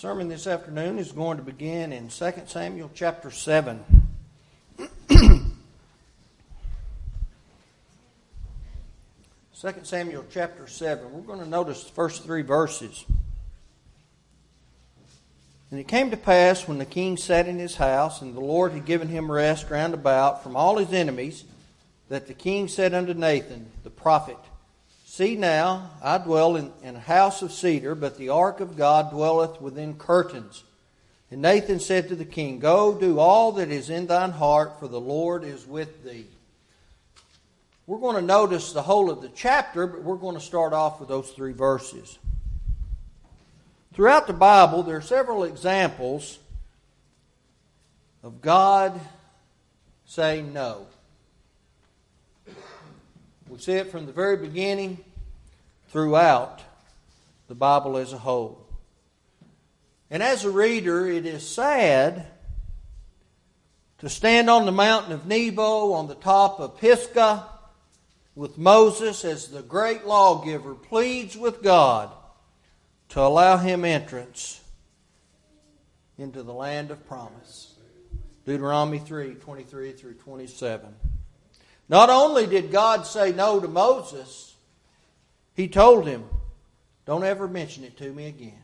sermon this afternoon is going to begin in 2 Samuel chapter 7. 2 Samuel chapter 7. We're going to notice the first three verses. And it came to pass when the king sat in his house, and the Lord had given him rest round about from all his enemies, that the king said unto Nathan the prophet, See now, I dwell in, in a house of cedar, but the ark of God dwelleth within curtains. And Nathan said to the king, Go, do all that is in thine heart, for the Lord is with thee. We're going to notice the whole of the chapter, but we're going to start off with those three verses. Throughout the Bible, there are several examples of God saying no. We see it from the very beginning throughout the Bible as a whole. And as a reader, it is sad to stand on the mountain of Nebo on the top of Pisgah with Moses as the great lawgiver pleads with God to allow him entrance into the land of promise. Deuteronomy 3 23 through 27. Not only did God say no to Moses, he told him, Don't ever mention it to me again.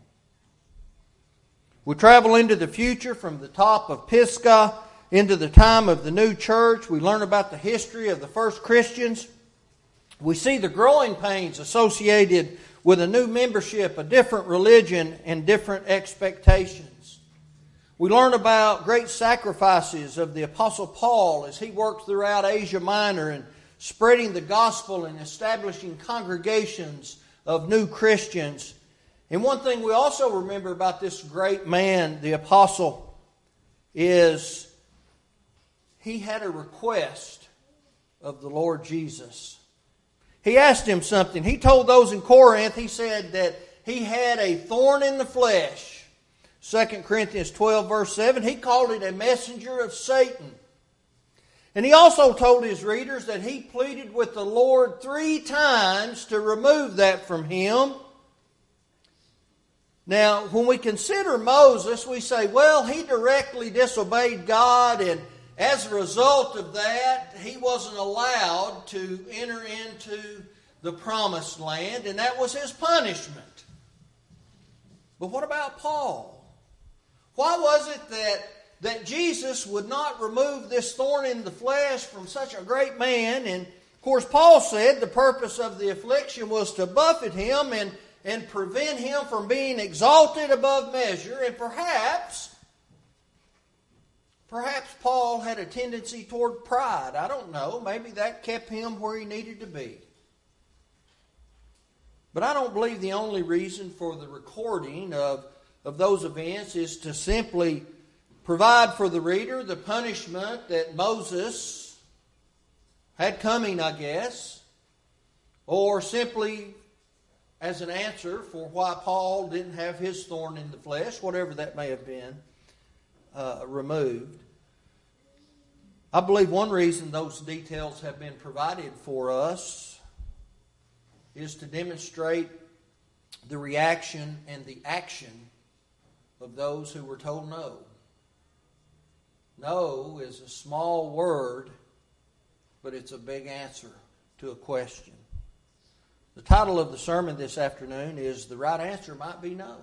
We travel into the future from the top of Pisgah into the time of the new church. We learn about the history of the first Christians. We see the growing pains associated with a new membership, a different religion, and different expectations. We learn about great sacrifices of the Apostle Paul as he worked throughout Asia Minor and spreading the gospel and establishing congregations of new Christians. And one thing we also remember about this great man, the Apostle, is he had a request of the Lord Jesus. He asked him something. He told those in Corinth, he said that he had a thorn in the flesh. 2 Corinthians 12, verse 7, he called it a messenger of Satan. And he also told his readers that he pleaded with the Lord three times to remove that from him. Now, when we consider Moses, we say, well, he directly disobeyed God and as a result of that, he wasn't allowed to enter into the promised land, and that was his punishment. But what about Paul? Why was it that, that Jesus would not remove this thorn in the flesh from such a great man? And of course, Paul said the purpose of the affliction was to buffet him and, and prevent him from being exalted above measure, and perhaps Perhaps Paul had a tendency toward pride. I don't know. Maybe that kept him where he needed to be. But I don't believe the only reason for the recording of, of those events is to simply provide for the reader the punishment that Moses had coming, I guess, or simply as an answer for why Paul didn't have his thorn in the flesh, whatever that may have been uh, removed. I believe one reason those details have been provided for us is to demonstrate the reaction and the action of those who were told no. No is a small word, but it's a big answer to a question. The title of the sermon this afternoon is The Right Answer Might Be No.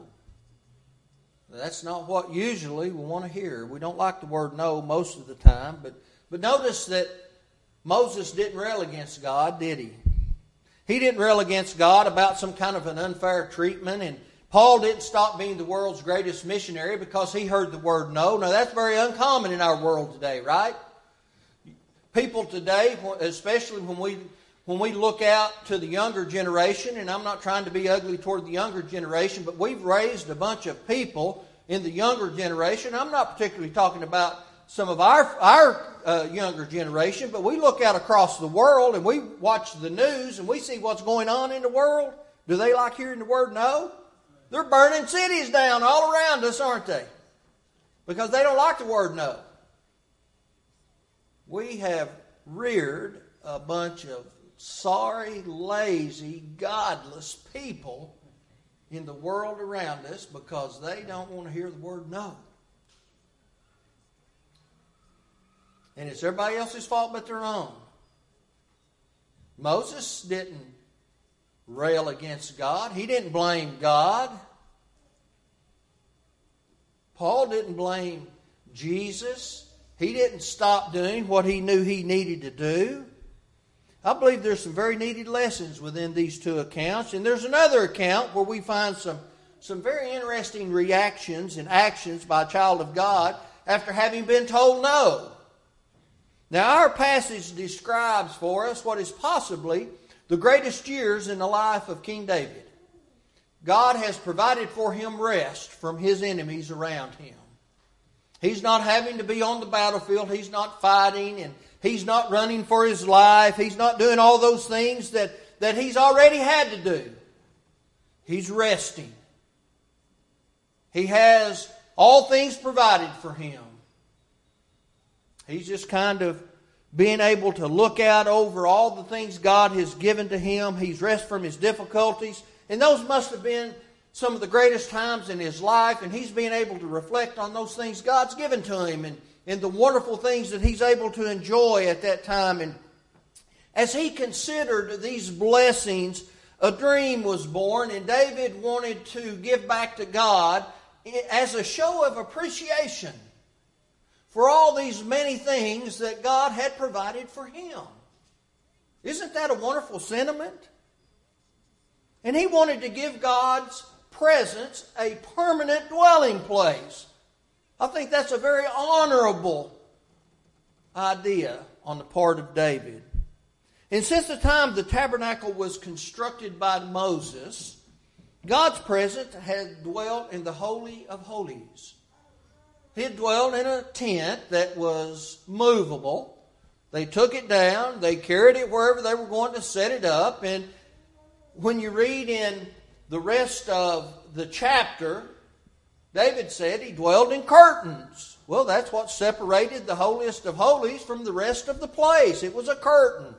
That's not what usually we want to hear. We don't like the word no most of the time, but, but notice that Moses didn't rail against God, did he? He didn't rail against God about some kind of an unfair treatment, and Paul didn't stop being the world's greatest missionary because he heard the word no. Now, that's very uncommon in our world today, right? People today, especially when we when we look out to the younger generation, and I'm not trying to be ugly toward the younger generation, but we've raised a bunch of people in the younger generation. I'm not particularly talking about some of our, our uh, younger generation, but we look out across the world and we watch the news and we see what's going on in the world. Do they like hearing the word no? They're burning cities down all around us, aren't they? Because they don't like the word no. We have reared a bunch of sorry, lazy, godless people in the world around us because they don't want to hear the word no. And it's everybody else's fault but their own. Moses didn't rail against God, he didn't blame God. Paul didn't blame Jesus. He didn't stop doing what he knew he needed to do. I believe there's some very needed lessons within these two accounts. And there's another account where we find some, some very interesting reactions and actions by a child of God after having been told no. Now, our passage describes for us what is possibly the greatest years in the life of King David. God has provided for him rest from his enemies around him. He's not having to be on the battlefield. He's not fighting and he's not running for his life. He's not doing all those things that, that he's already had to do. He's resting. He has all things provided for him. He's just kind of being able to look out over all the things God has given to him. He's rest from his difficulties. And those must have been some of the greatest times in his life, and he's being able to reflect on those things God's given to him and, and the wonderful things that he's able to enjoy at that time. And as he considered these blessings, a dream was born, and David wanted to give back to God as a show of appreciation for all these many things that God had provided for him. Isn't that a wonderful sentiment? And he wanted to give God's presence a permanent dwelling place. I think that's a very honorable idea on the part of David. And since the time the tabernacle was constructed by Moses, God's presence had dwelt in the Holy of Holies. He dwelt in a tent that was movable. They took it down, they carried it wherever they were going to set it up, and when you read in the rest of the chapter, David said he dwelled in curtains. Well, that's what separated the holiest of holies from the rest of the place. It was a curtain.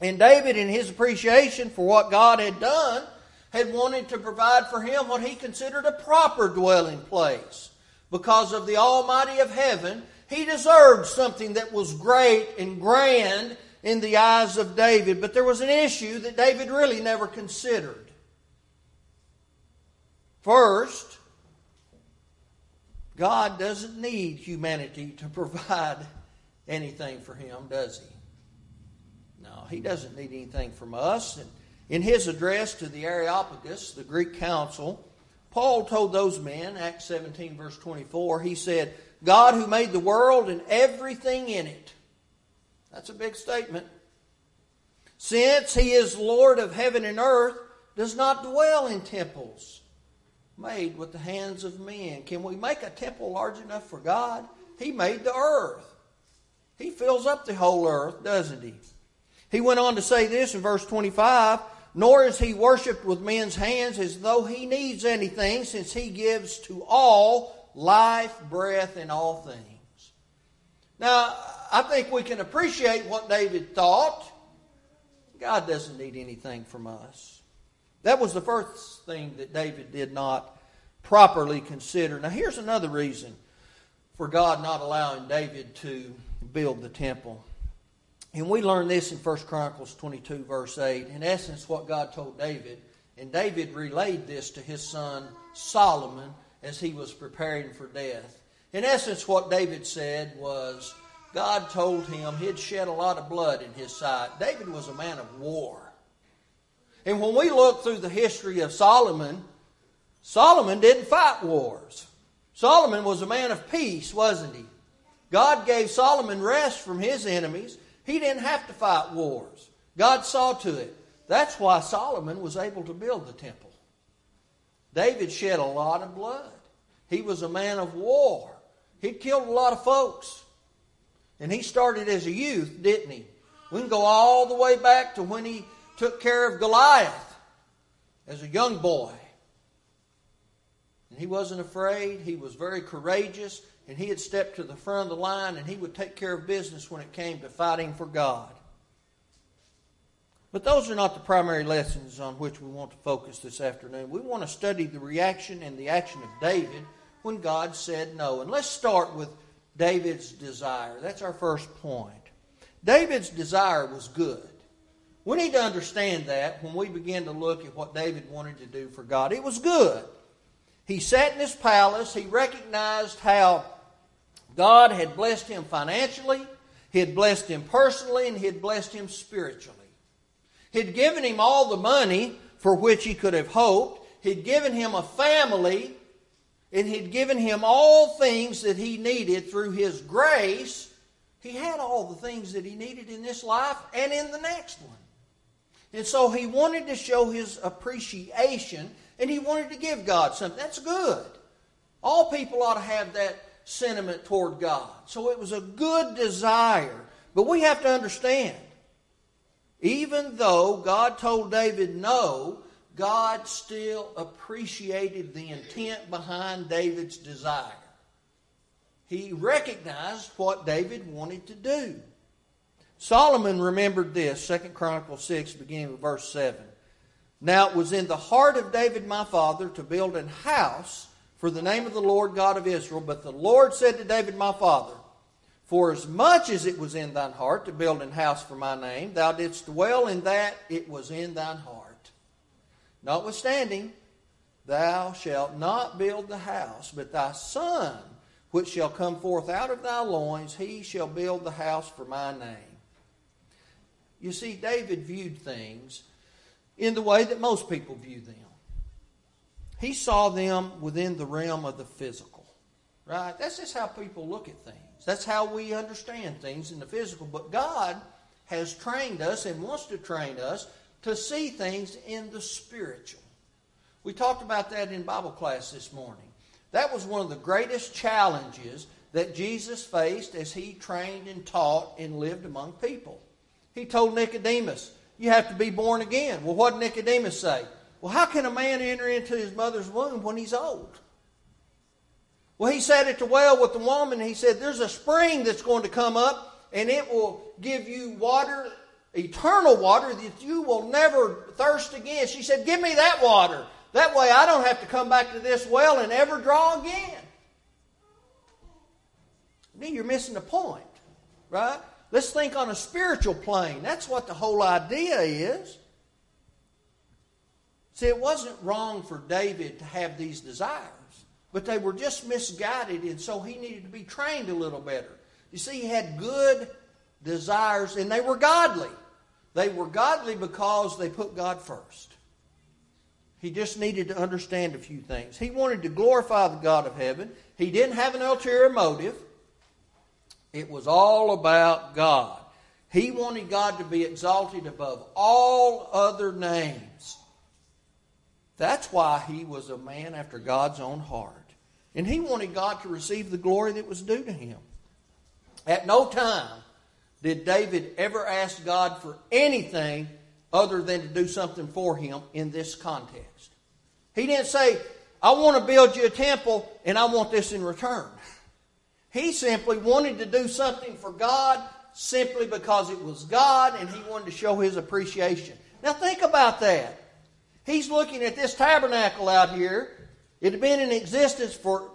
And David, in his appreciation for what God had done, had wanted to provide for him what he considered a proper dwelling place. Because of the Almighty of heaven, he deserved something that was great and grand in the eyes of David. But there was an issue that David really never considered. First, God doesn't need humanity to provide anything for him, does he? No, he doesn't need anything from us. And in his address to the Areopagus, the Greek council, Paul told those men, Acts 17, verse 24, he said, God who made the world and everything in it. That's a big statement. Since he is Lord of heaven and earth, does not dwell in temples made with the hands of men. Can we make a temple large enough for God? He made the earth. He fills up the whole earth, doesn't he? He went on to say this in verse 25 Nor is he worshipped with men's hands as though he needs anything, since he gives to all life, breath, and all things. Now, I think we can appreciate what David thought. God doesn't need anything from us. That was the first thing that David did not properly consider. Now, here's another reason for God not allowing David to build the temple. And we learn this in 1 Chronicles 22, verse 8. In essence, what God told David, and David relayed this to his son Solomon as he was preparing for death. In essence, what David said was God told him he'd shed a lot of blood in his sight. David was a man of war. And when we look through the history of Solomon, Solomon didn't fight wars. Solomon was a man of peace, wasn't he? God gave Solomon rest from his enemies. He didn't have to fight wars. God saw to it. That's why Solomon was able to build the temple. David shed a lot of blood. He was a man of war. He'd killed a lot of folks. And he started as a youth, didn't he? We can go all the way back to when he took care of Goliath as a young boy. And he wasn't afraid, he was very courageous, and he had stepped to the front of the line and he would take care of business when it came to fighting for God. But those are not the primary lessons on which we want to focus this afternoon. We want to study the reaction and the action of David when God said no. And let's start with David's desire. That's our first point. David's desire was good. We need to understand that when we begin to look at what David wanted to do for God. It was good. He sat in his palace. He recognized how God had blessed him financially, He had blessed him personally, and He had blessed him spiritually. He had given him all the money for which he could have hoped. He'd given him a family, and he'd given him all things that he needed through his grace. He had all the things that he needed in this life and in the next one. And so he wanted to show his appreciation and he wanted to give God something. That's good. All people ought to have that sentiment toward God. So it was a good desire. But we have to understand, even though God told David no, God still appreciated the intent behind David's desire. He recognized what David wanted to do. Solomon remembered this, 2 Chronicles 6, beginning with verse 7. Now it was in the heart of David my father to build an house for the name of the Lord God of Israel. But the Lord said to David my father, For as much as it was in thine heart to build an house for my name, thou didst dwell in that it was in thine heart. Notwithstanding, thou shalt not build the house, but thy son, which shall come forth out of thy loins, he shall build the house for my name. You see, David viewed things in the way that most people view them. He saw them within the realm of the physical. Right? That's just how people look at things. That's how we understand things in the physical. But God has trained us and wants to train us to see things in the spiritual. We talked about that in Bible class this morning. That was one of the greatest challenges that Jesus faced as he trained and taught and lived among people. He told Nicodemus, You have to be born again. Well, what did Nicodemus say? Well, how can a man enter into his mother's womb when he's old? Well, he sat at the well with the woman, he said, There's a spring that's going to come up, and it will give you water, eternal water, that you will never thirst again. She said, Give me that water. That way I don't have to come back to this well and ever draw again. Then you're missing the point, right? Let's think on a spiritual plane. That's what the whole idea is. See, it wasn't wrong for David to have these desires, but they were just misguided, and so he needed to be trained a little better. You see, he had good desires, and they were godly. They were godly because they put God first. He just needed to understand a few things. He wanted to glorify the God of heaven. He didn't have an ulterior motive. It was all about God. He wanted God to be exalted above all other names. That's why he was a man after God's own heart. And he wanted God to receive the glory that was due to him. At no time did David ever ask God for anything other than to do something for him in this context. He didn't say, I want to build you a temple and I want this in return. He simply wanted to do something for God simply because it was God and he wanted to show his appreciation. Now think about that. He's looking at this tabernacle out here. It had been in existence for,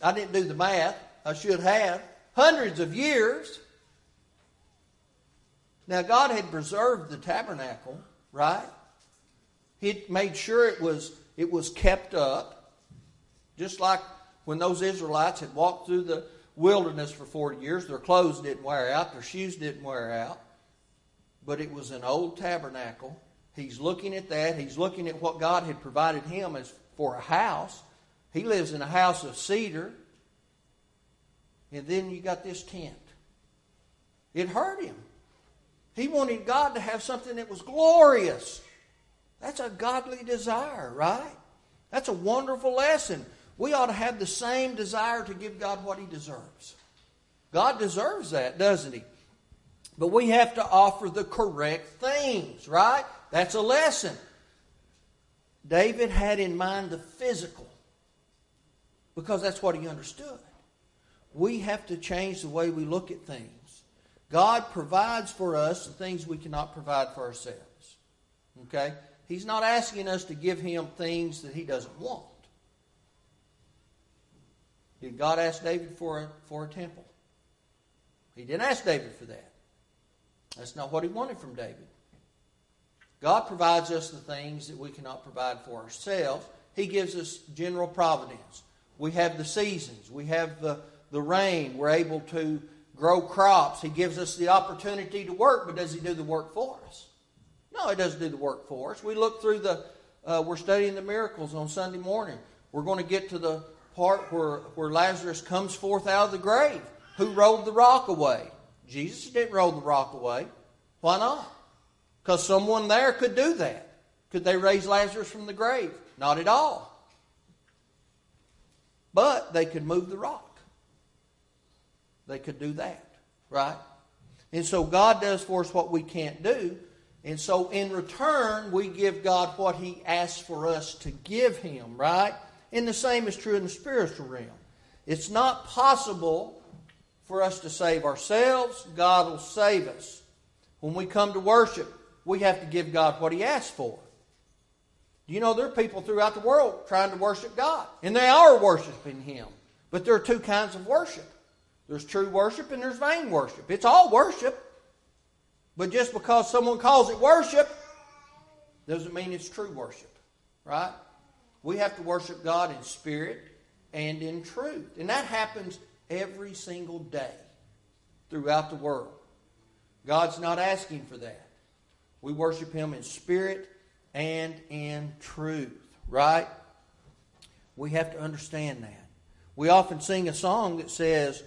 I didn't do the math, I should have, hundreds of years. Now, God had preserved the tabernacle, right? He made sure it was, it was kept up, just like when those Israelites had walked through the wilderness for 40 years. Their clothes didn't wear out, their shoes didn't wear out, but it was an old tabernacle He's looking at that. He's looking at what God had provided him as for a house. He lives in a house of cedar. And then you got this tent. It hurt him. He wanted God to have something that was glorious. That's a godly desire, right? That's a wonderful lesson. We ought to have the same desire to give God what He deserves. God deserves that, doesn't He? But we have to offer the correct things, right? That's a lesson. David had in mind the physical because that's what he understood. We have to change the way we look at things. God provides for us the things we cannot provide for ourselves. Okay? He's not asking us to give him things that he doesn't want. Did God ask David for a, for a temple? He didn't ask David for that. That's not what he wanted from David. God provides us the things that we cannot provide for ourselves. He gives us general providence. We have the seasons, we have the, the rain, we're able to grow crops. He gives us the opportunity to work, but does He do the work for us? No, He doesn't do the work for us. We look through the, uh, we're studying the miracles on Sunday morning. We're going to get to the part where, where Lazarus comes forth out of the grave. Who rolled the rock away? Jesus didn't roll the rock away. Why not? Because someone there could do that. Could they raise Lazarus from the grave? Not at all. But they could move the rock. They could do that, right? And so God does for us what we can't do. And so in return, we give God what He asks for us to give Him, right? And the same is true in the spiritual realm. It's not possible for us to save ourselves. God will save us. When we come to worship, we have to give God what He asks for. You know there are people throughout the world trying to worship God? And they are worshiping Him. But there are two kinds of worship there's true worship and there's vain worship. It's all worship. But just because someone calls it worship doesn't mean it's true worship. Right? We have to worship God in spirit and in truth. And that happens every single day throughout the world. God's not asking for that. We worship Him in spirit and in truth, right? We have to understand that. We often sing a song that says,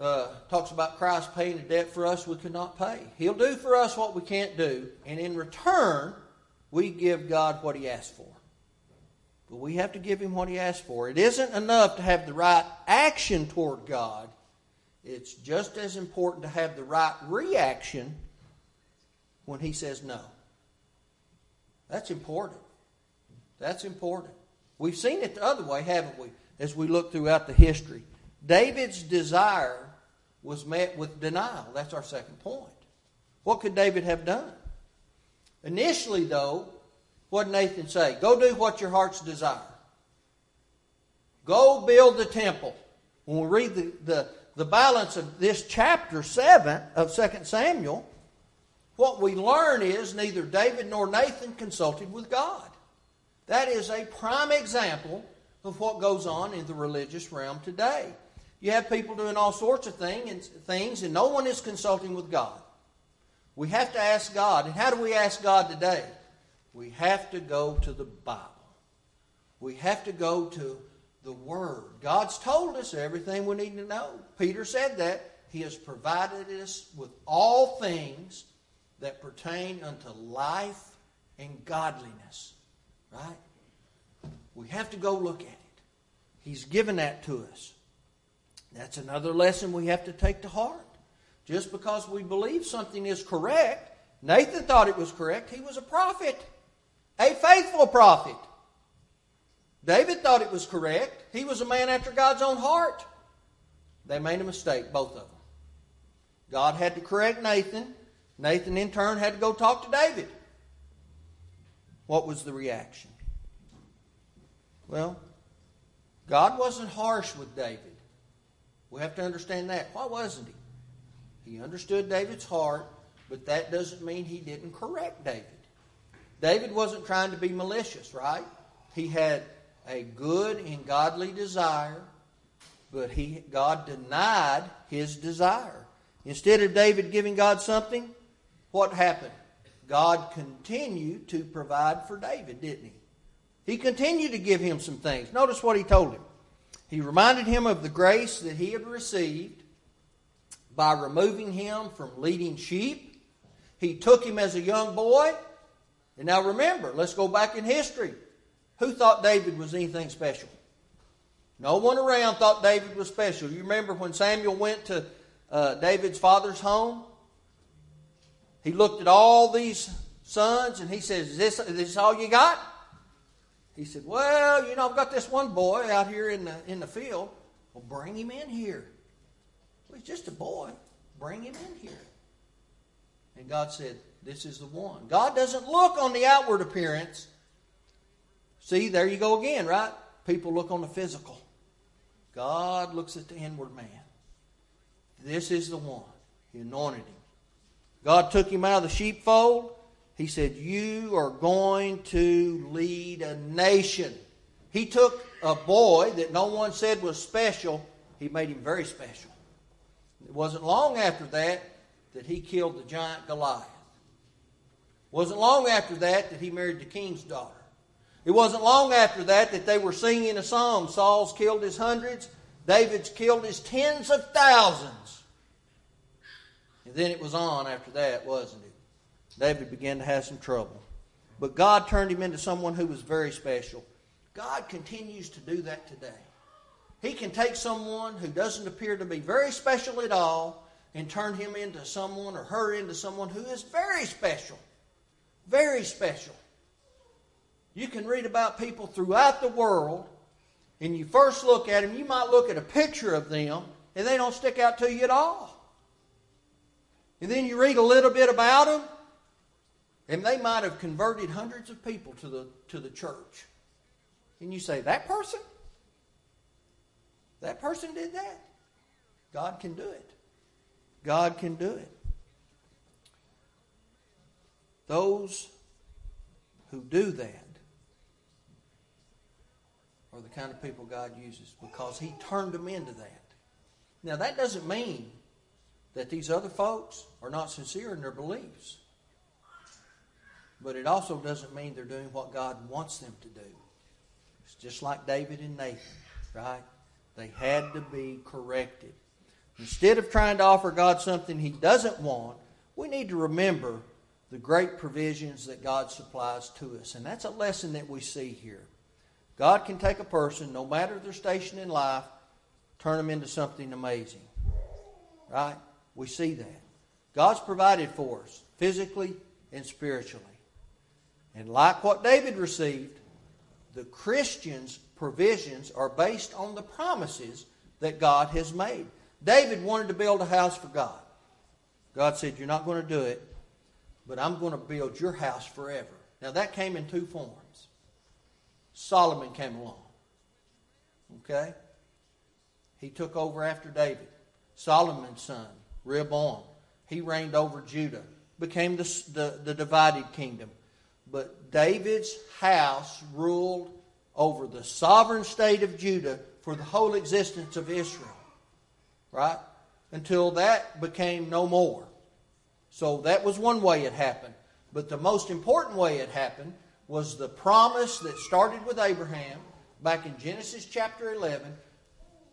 uh, talks about Christ paying a debt for us we cannot pay. He'll do for us what we can't do, and in return, we give God what He asks for. But we have to give Him what He asks for. It isn't enough to have the right action toward God, it's just as important to have the right reaction when He says no. That's important. That's important. We've seen it the other way, haven't we, as we look throughout the history. David's desire was met with denial. That's our second point. What could David have done? Initially, though, what did Nathan say? Go do what your heart's desire. Go build the temple. When we read the, the, the balance of this chapter 7 of 2 Samuel, what we learn is neither David nor Nathan consulted with God. That is a prime example of what goes on in the religious realm today. You have people doing all sorts of thing and things, and no one is consulting with God. We have to ask God. And how do we ask God today? We have to go to the Bible. We have to go to the Word. God's told us everything we need to know. Peter said that. He has provided us with all things that pertain unto life and godliness. Right? We have to go look at it. He's given that to us. That's another lesson we have to take to heart. Just because we believe something is correct, Nathan thought it was correct. He was a prophet, a faithful prophet. David thought it was correct. He was a man after God's own heart. They made a mistake, both of them. God had to correct Nathan. Nathan, in turn, had to go talk to David. What was the reaction? Well, God wasn't harsh with David. We have to understand that. Why wasn't he? He understood David's heart, but that doesn't mean he didn't correct David. David wasn't trying to be malicious, right? He had a good and godly desire, but he, God denied his desire. Instead of David giving God something, what happened? God continued to provide for David, didn't he? He continued to give him some things. Notice what he told him. He reminded him of the grace that he had received by removing him from leading sheep. He took him as a young boy. And now remember, let's go back in history. Who thought David was anything special? No one around thought David was special. You remember when Samuel went to uh, David's father's home? He looked at all these sons and he says, is this, is this all you got? He said, Well, you know, I've got this one boy out here in the, in the field. Well, bring him in here. Well, he's just a boy. bring him in here. And God said, This is the one. God doesn't look on the outward appearance. See, there you go again, right? People look on the physical. God looks at the inward man. This is the one. He anointed him. God took him out of the sheepfold. He said, You are going to lead a nation. He took a boy that no one said was special, he made him very special. It wasn't long after that that he killed the giant Goliath. It wasn't long after that that he married the king's daughter. It wasn't long after that that they were singing a song. Saul's killed his hundreds, David's killed his tens of thousands. And then it was on after that, wasn't it? David began to have some trouble. But God turned him into someone who was very special. God continues to do that today. He can take someone who doesn't appear to be very special at all and turn him into someone or her into someone who is very special. Very special. You can read about people throughout the world, and you first look at them, you might look at a picture of them, and they don't stick out to you at all. And then you read a little bit about them, and they might have converted hundreds of people to the, to the church. And you say, that person? That person did that. God can do it. God can do it. Those who do that are the kind of people God uses because He turned them into that. Now, that doesn't mean that these other folks are not sincere in their beliefs. But it also doesn't mean they're doing what God wants them to do. It's just like David and Nathan, right? They had to be corrected. Instead of trying to offer God something He doesn't want, we need to remember the great provisions that God supplies to us. And that's a lesson that we see here. God can take a person, no matter their station in life, turn them into something amazing. Right? We see that. God's provided for us, physically and spiritually. And like what David received, the Christian's provisions are based on the promises that God has made. David wanted to build a house for God. God said, You're not going to do it, but I'm going to build your house forever. Now, that came in two forms. Solomon came along. Okay? He took over after David. Solomon's son, Rehoboam, he reigned over Judah, became the, the, the divided kingdom. But David's house ruled over the sovereign state of Judah for the whole existence of Israel. Right? Until that became no more. So that was one way it happened. But the most important way it happened was the promise that started with Abraham back in Genesis chapter 11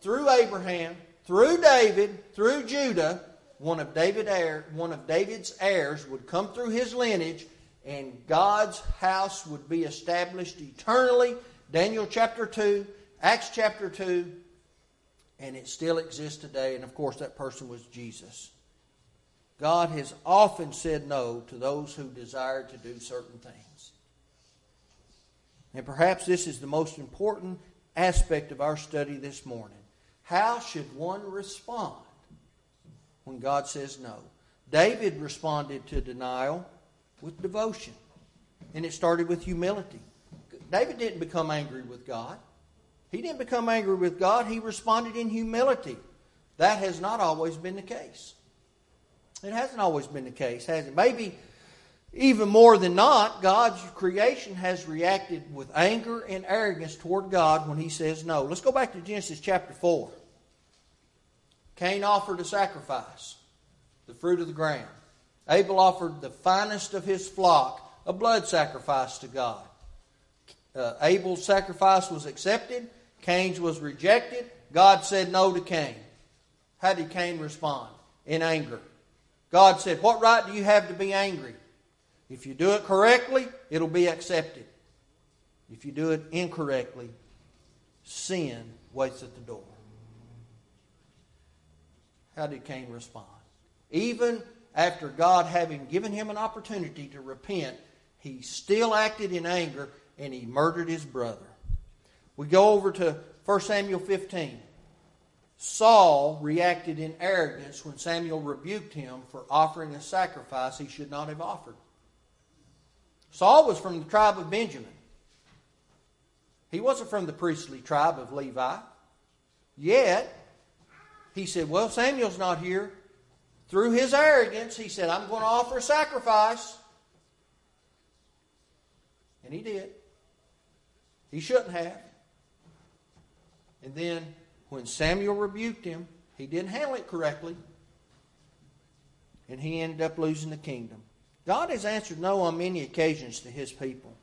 through Abraham, through David, through Judah, one of David heir, one of David's heirs would come through his lineage and God's house would be established eternally. Daniel chapter 2, Acts chapter 2, and it still exists today. And of course, that person was Jesus. God has often said no to those who desire to do certain things. And perhaps this is the most important aspect of our study this morning. How should one respond when God says no? David responded to denial with devotion. And it started with humility. David didn't become angry with God. He didn't become angry with God. He responded in humility. That has not always been the case. It hasn't always been the case, has it? Maybe even more than not, God's creation has reacted with anger and arrogance toward God when He says no. Let's go back to Genesis chapter 4. Cain offered a sacrifice, the fruit of the ground. Abel offered the finest of his flock, a blood sacrifice to God. Uh, Abel's sacrifice was accepted, Cain's was rejected. God said no to Cain. How did Cain respond? In anger. God said, What right do you have to be angry? If you do it correctly, it'll be accepted. If you do it incorrectly, sin waits at the door. How did Cain respond? Even after God having given him an opportunity to repent, he still acted in anger and he murdered his brother. We go over to 1 Samuel 15. Saul reacted in arrogance when Samuel rebuked him for offering a sacrifice he should not have offered. Saul was from the tribe of Benjamin. He wasn't from the priestly tribe of Levi. Yet, he said, Well, Samuel's not here. Through his arrogance, he said, I'm going to offer a sacrifice. And he did. He shouldn't have. And then when Samuel rebuked him, he didn't handle it correctly. And he ended up losing the kingdom. God has answered no on many occasions to his people.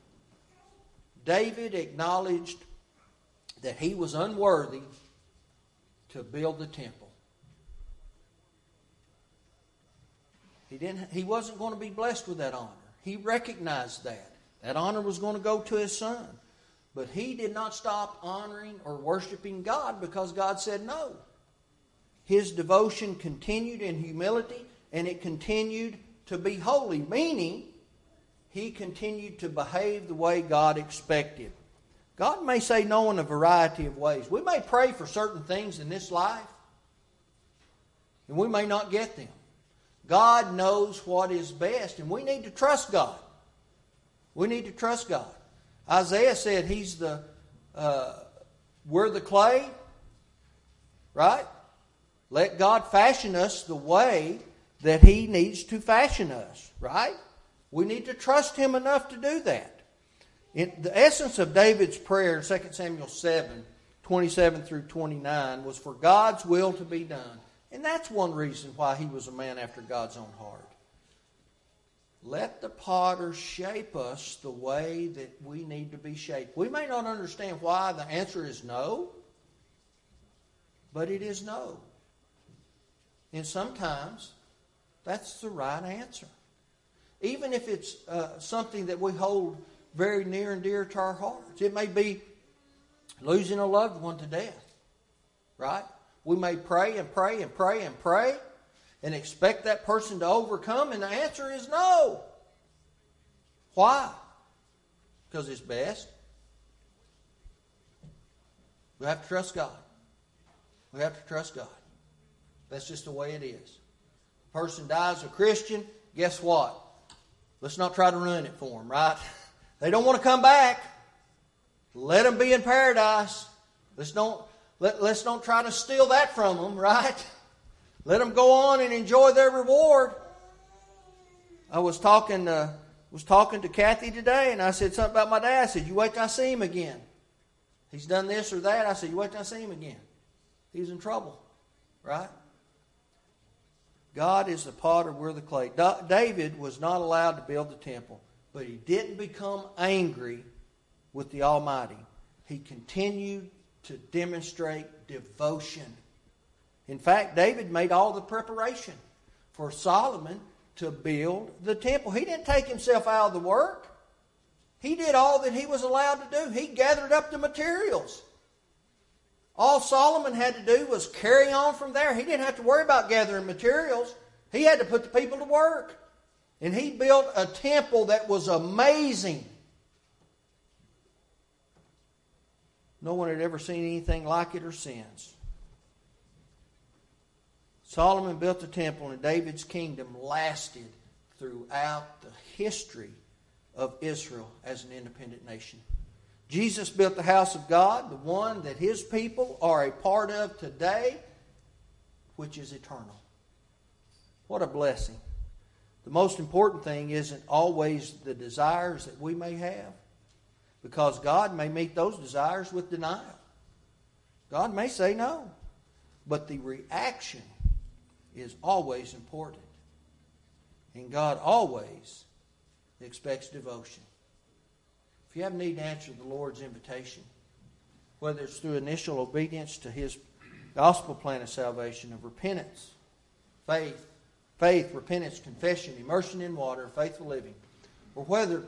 David acknowledged that he was unworthy to build the temple. He, didn't, he wasn't going to be blessed with that honor. He recognized that. That honor was going to go to his son. But he did not stop honoring or worshiping God because God said no. His devotion continued in humility and it continued to be holy, meaning he continued to behave the way God expected. God may say no in a variety of ways. We may pray for certain things in this life, and we may not get them. God knows what is best, and we need to trust God. We need to trust God. Isaiah said he's the, uh, we're the clay, right? Let God fashion us the way that he needs to fashion us, right? We need to trust him enough to do that. In, the essence of David's prayer in 2 Samuel 7, 27 through 29 was for God's will to be done. And that's one reason why he was a man after God's own heart. Let the potter shape us the way that we need to be shaped. We may not understand why the answer is no, but it is no. And sometimes that's the right answer. Even if it's uh, something that we hold very near and dear to our hearts, it may be losing a loved one to death, right? We may pray and pray and pray and pray and expect that person to overcome? And the answer is no. Why? Because it's best. We have to trust God. We have to trust God. That's just the way it is. A person dies a Christian, guess what? Let's not try to ruin it for them, right? They don't want to come back. Let them be in paradise. Let's don't let, let's don't try to steal that from them, right? Let them go on and enjoy their reward. I was talking uh, was talking to Kathy today, and I said something about my dad. I said, "You wait till I see him again. He's done this or that." I said, "You wait till I see him again. He's in trouble, right?" God is the potter, we're the clay. David was not allowed to build the temple, but he didn't become angry with the Almighty. He continued to demonstrate devotion in fact, David made all the preparation for Solomon to build the temple. He didn't take himself out of the work. He did all that he was allowed to do. He gathered up the materials. All Solomon had to do was carry on from there. He didn't have to worry about gathering materials. He had to put the people to work. And he built a temple that was amazing. No one had ever seen anything like it or since. Solomon built the temple, and David's kingdom lasted throughout the history of Israel as an independent nation. Jesus built the house of God, the one that his people are a part of today, which is eternal. What a blessing. The most important thing isn't always the desires that we may have, because God may meet those desires with denial. God may say no. But the reaction is always important. And God always expects devotion. If you have need to answer the Lord's invitation, whether it's through initial obedience to His gospel plan of salvation, of repentance, faith, faith, repentance, confession, immersion in water, faithful living, or whether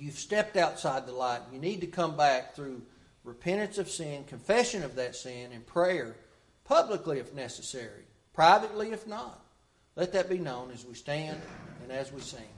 you've stepped outside the light, you need to come back through repentance of sin, confession of that sin, and prayer, publicly if necessary privately if not. Let that be known as we stand and as we sing.